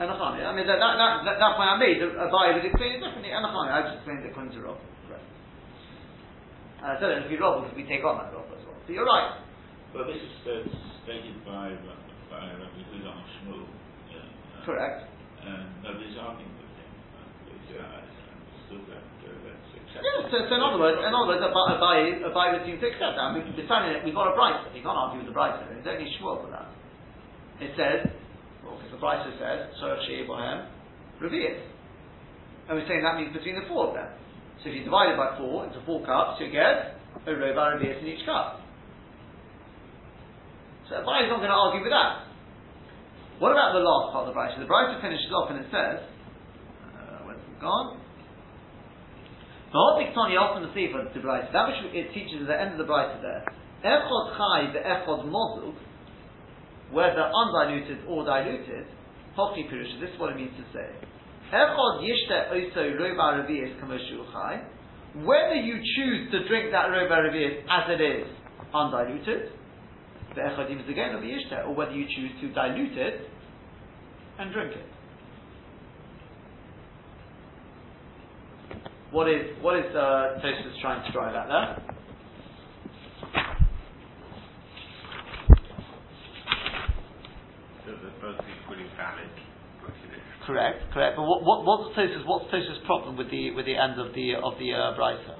Anachami. I mean, that, that, that, that, point I made, Abai would explain it differently. Anachami, I just explained it according to Rob. Correct. And I said it would be Rob because we take on that Rob as well. So you're right. Well, this is uh, stated by, by Rabbi Huda Shmuel. Uh, Correct. And nobody's arguing with him. Uh, uh, understood. Yeah, so, so in other words, in other words, Abai, Abai, would seem to accept that. And we decided that we've got a bright. You can't argue with the bright. It's only Shmuel for that. It says, well, because the bright says, Sorach She'eh Bohem, Revius. And we're saying that means between the four of them. So if you divide it by four into four cups, you get a Rova Revius in each cup. So Abai is not going to argue with that. What about the last part of the Brisa? The Brisa finishes off and it says, uh, where's it gone? The whole Tiktoni often Sefer the Brisa, that which it teaches at the end of the Brisa there, Echod Chai, the Echod Mozug, whether undiluted or diluted, Hochi Pirusha, this is what it means to say. Echod Yishte Oso Roba Revius Kamoshu Chai, whether you choose to drink that Roba Revius as it is, undiluted, the Echodim is again of the Yishte, or whether you choose to dilute it and drink it. What is what is uh, Tosfos trying to drive at there? So they're both equally valid. Correct, correct. But what, what, what's Tosfos? What's Tosfos' problem with the with the end of the of the uh, brisa?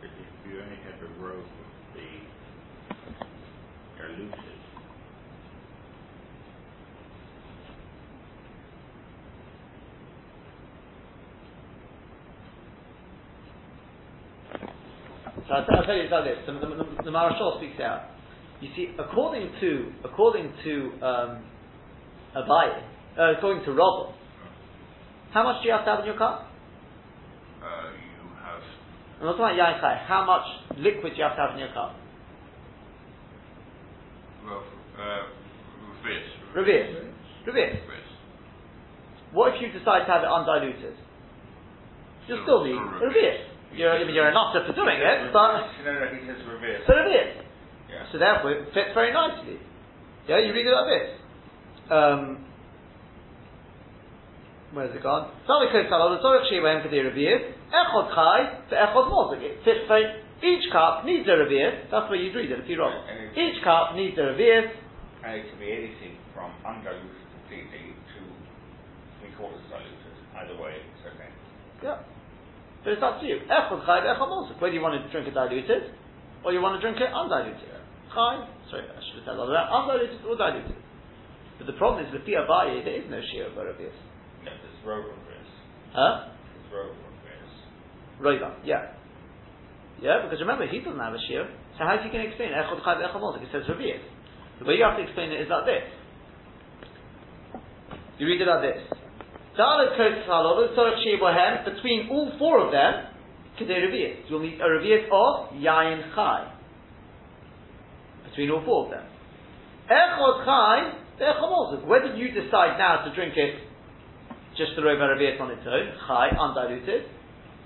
If you only have a row of the diluted, I'll, I'll tell you like this. The, the, the, the Maharshal speaks out. You see, according to according to um, Abaye, uh, according to Robert, how much do you have to have in your cup? uh, you have I'm not talking about How much liquid do you have to have in your cup? well, uh. What if you decide to have it undiluted? You'll still be Still reverse. You're, you're a nutter for doing it, but No, no, he says reverse. so reverse. Yeah. So therefore, it fits very nicely. Yeah, you read it like this. Um, where's it gone? Saliko Salodashi Wem for the review. Echot chai to echot mozic. It fits very, each cup needs a revius. That's where you'd read it if you wrong. It- Each cup needs a revius. And it can be anything from undiluted completely to three quarters diluted. Either way, it's okay. Yeah. But it's up to you. Echad chai, echad mosuk. Whether you want to drink it diluted, or you want to drink it undiluted. Chai, sorry, I should have said all that. Undiluted or diluted. But the problem is with the Abaye, there is no shear of revius. No, there's row reverse. Huh? There's row reverse. Roiva, yeah. Yeah, because remember, he doesn't have a shear. So how do you can explain Echad Chai Echad Mosik? It says Revius. The way you have to explain it is like this. You read it like this. Dalet Kos Halol, Tzorach Shei Bohem, between all four of them, Kedei. You'll need a Revius of Yain Chai. Between all four of them. Echad Chai. Whether you decide now to drink it just the Rova Revius on its own, Chai, undiluted,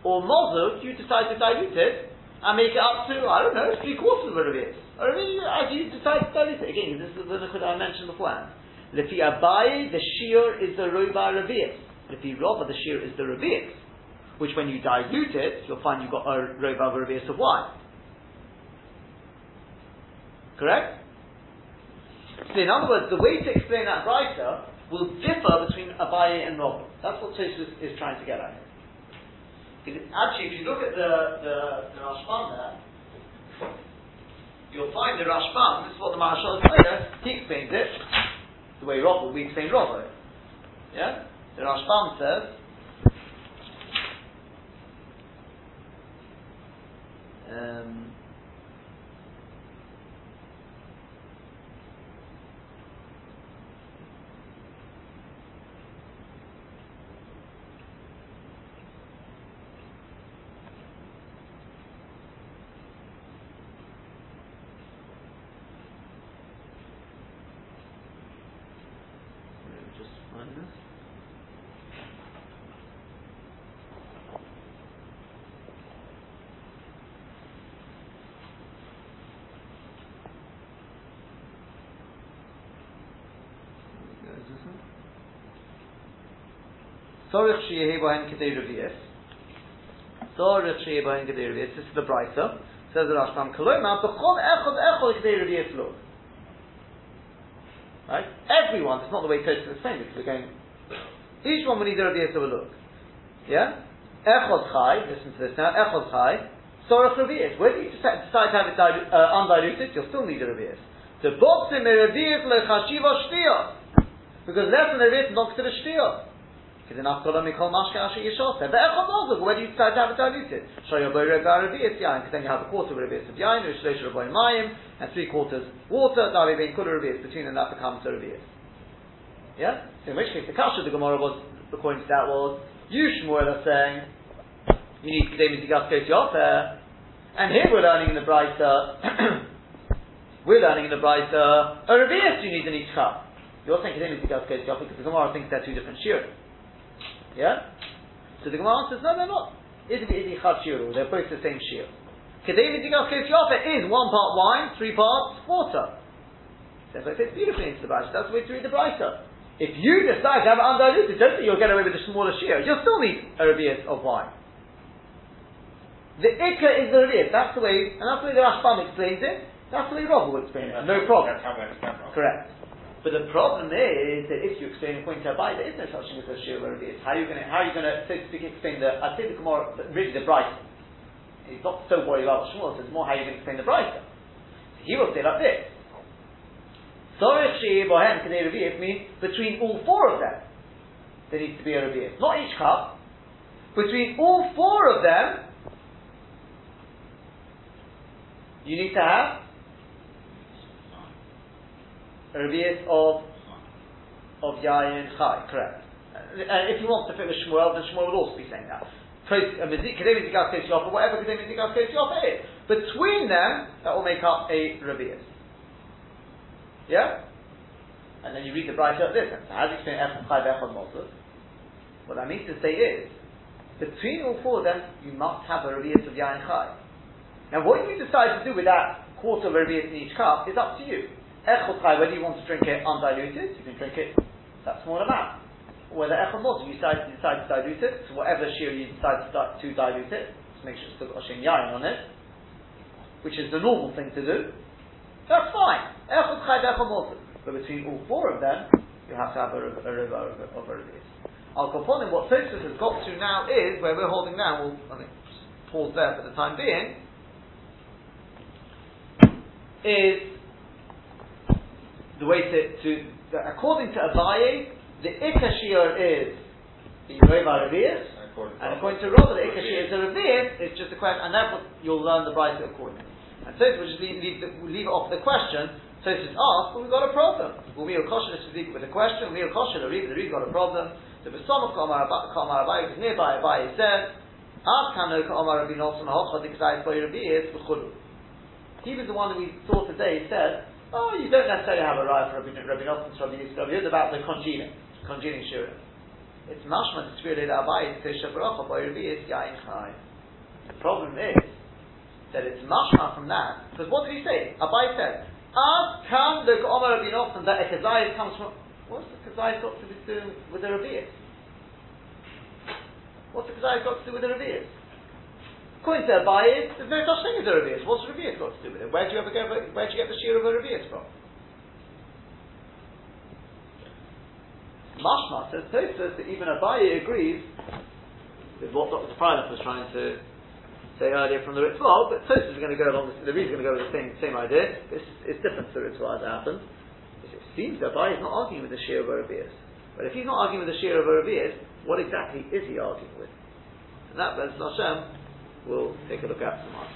or Mozuk, you decide to dilute it and make it up to, I don't know, three quarters of a revius. Or maybe as you decide to dilute it. Again, this is the liquid I mentioned beforehand. Lefi Abaye, the shear is the Roba revius. Lefi Rova, the shear is the revius. Which when you dilute it, you'll find you've got a Roba revius of wine. Correct? So in other words, the way to explain that brighter will differ between Abaye and Rova. That's what Tosfos is trying to get at. Because actually, if you look at the, the, the Rashbam there, you'll find the Rashbam, this is what the Maharshal says, he explains it, the way Rob, we explain Rob. Yeah? The Rashbam says, um, let me just find this. Sorich sheyehi bohen kedei revius. Sorich sheyehi bohen kedei revius. This is the Brisa. Says the Rashbam Koloma, b'chol echod echod kedei revius lo. Right? Everyone, it's not the way Tosfos explained it, because we're going Each one we need a Rabias of a look. Yeah? Echod Chai, listen to this now, Echod Chai, Sorach Rabias. Whether you decide to have it dilu- uh, undiluted, you'll still need a Rabias. The boxim Rabias lechashiva shtia. Because less than a Rabias knocks to the shtia. Because in Afkola Mikol Mashka Asher Yishot. But Echod Mozog, do you decide to have it diluted. Shoyaboy Rega Rabias Yain, because then you have a quarter of Rabias of Yain, Rishlesh Raboy Mayim, and three quarters water, Dari Bein Kula Rabias, between them that becomes a Rabias. Yeah? So in which case the Kasha the Gemara was, according to that was, you Shmuel are saying, you need Kedem Tigas Kos Yofer, and here we're learning in the Brisa, we're learning in the Brisa, a Rabias you need in each cup. You're saying Kedem Tigas Kos Yofer because the Gemara thinks they're two different shirim. Yeah? So the Gemara says, no, they're not. Izbi Izbi Chad Shiru, they're both the same shir. Kedem Tigas Kos Yofer is one part wine, three parts water. That's why it fits beautifully into the Brisa. That's the way to read the Brisa. If you decide to have it undiluted, don't think you'll get away with a smaller shear. You'll still need a revius of wine. The ikka is the revius. That's the way, and that's the way the Rashbam explains it. That's the way Rob will explain it. No problem. That's how we. Correct. But the problem is that if you explain according to Abai, there is no such thing as a shear where it is. How are you going to, so explain the, I say the Gemara, really the Bright. He's not so worried about Shmuel says, more how you going to explain the Bright. He will say like this. Sorech she'ir bohem k'nei revi'if means between all four of them, there needs to be a revi'if. Not each cup. Between all four of them, you need to have a revi'if of of yayin chai. Correct. And if you want to fit with Shmuel, then Shmuel would also be saying that. Kedem Tigas Kos Yofa, whatever Kedem Tigas Kos Yofa is. Between them, that will make up a revi'if. Yeah? And then you read the Bright like this. So how do you explain Echad Chai Mosel? What I mean to say is, between all four of them, you must have a Revi'at of Yain Chai. Now what you decide to do with that quarter of a in each cup is up to you. Echad Chai, whether you want to drink it undiluted, you can drink it that small amount. Whether Echad Mosel, you decide, decide to dilute it, so whatever shear you decide to, to dilute it, just make sure it's still got a Shem Yain on it, which is the normal thing to do, that's fine. Echad Chai Echad Mosel. But between all four of them, you have to have a, river of, a revius. Al Kaponim, what Tosfos has got to now is, where we're holding now, we'll I think, pause there for the time being, is the way to, to the, according to Abaye, the Ikashir is the Reva Revius, and according to Robert, the Ikashir is a Revius, it's just a question, and therefore you'll learn the Brisa accordingly. And so we'll just leave, leave, the, leave it off the question, so it's just asked, but we've got a problem. Well, we are kosher with a question, we are kosher, the the Reed got a problem. The of Kamar Abai is nearby, Abai says, Ad Kano Kamar Rabbi Nosson Hochad Ikzai Boy Rabbi is. He was the one that we saw today, he said, oh, you don't necessarily have a right for Rabbi, Rabbi Rabbi Yisrael, Rabbi Yisrael about the congealing, congealing shirim. It's mashma to spirit that Abai is Tisha Baruch Boy Rabbi is Yain Chai. The problem is, that it's mashma from that, because what did he say? Abai said, Ad kam the Omar Rabbi Nosson that a comes from. What's the kazayis got to do with the Ravias? What's the kazayis got to do with the Ravias? According to Abai, there's no such thing as a Ravias. What's a Ravias got to do with it? Where do you ever go? Where do you get the shear of a Ravias from? Mashma says Tosfos that even Abai agrees with what Dr. Freilich was trying to say earlier from the Ritva, but Tosfos is going to go along, the reason going to go with the same, same idea. It's, it's different to the Ritva as it happens. It seems that Abai is not arguing with the Shir of a Arabias. But if he's not arguing with the Shir of a Arabias, what exactly is he arguing with? And that, Bez Hashem, we'll take a look at tomorrow.